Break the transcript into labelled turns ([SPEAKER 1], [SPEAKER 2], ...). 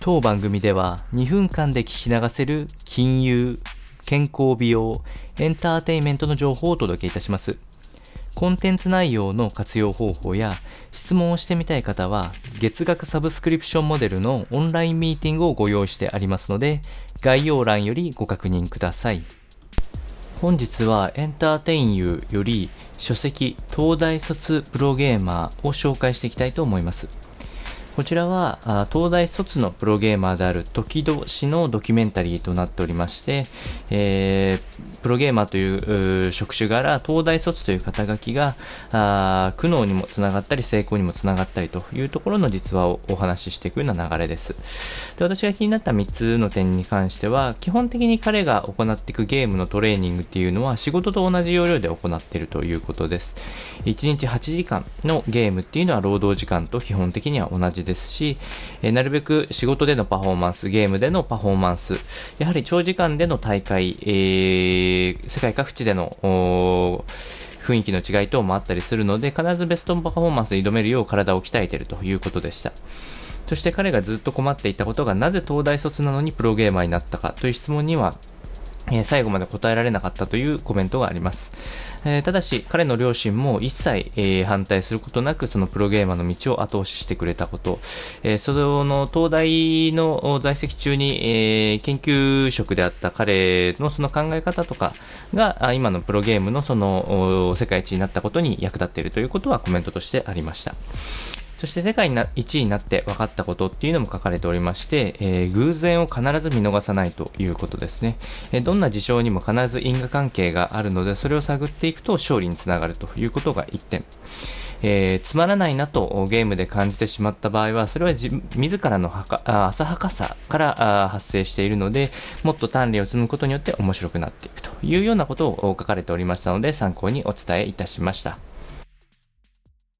[SPEAKER 1] 当番組では2分間で聞き流せる金融、健康美容、エンターテイメントの情報をお届けいたします。コンテンツ内容の活用方法や質問をしてみたい方は月額サブスクリプションモデルのオンラインミーティングをご用意してありますので概要欄よりご確認ください。本日はエンターテインユーより書籍東大卒プロゲーマーを紹介していきたいと思います。こちらは、東大卒のプロゲーマーである時戸氏のドキュメンタリーとなっておりまして、えー、プロゲーマーという職種柄、東大卒という肩書きが、あ苦悩にもつながったり、成功にもつながったりというところの実話をお話ししていくような流れです。で私が気になった3つの点に関しては、基本的に彼が行っていくゲームのトレーニングっていうのは仕事と同じ要領で行っているということです。1日8時間のゲームっていうのは労働時間と基本的には同じですし、えなるべく仕事でのパフォーマンス、ゲームでのパフォーマンス、やはり長時間での大会、えー、世界各地での雰囲気の違い等もあったりするので、必ずベストパフォーマンスで挑めるよう体を鍛えているということでした。そして彼がずっと困っていたことがなぜ東大卒なのにプロゲーマーになったかという質問にはえ最後まで答えられなかったというコメントがあります。えー、ただし、彼の両親も一切、えー、反対することなく、そのプロゲーマーの道を後押ししてくれたこと、えー、その東大の在籍中に、え研究職であった彼のその考え方とかが、今のプロゲームのその世界一になったことに役立っているということはコメントとしてありました。そして世界1位になって分かったことっていうのも書かれておりまして、えー、偶然を必ず見逃さないということですね、えー、どんな事象にも必ず因果関係があるので、それを探っていくと勝利につながるということが1点。えー、つまらないなとゲームで感じてしまった場合は、それは自らのはか浅はかさから発生しているので、もっと鍛錬を積むことによって面白くなっていくというようなことを書かれておりましたので、参考にお伝えいたしました。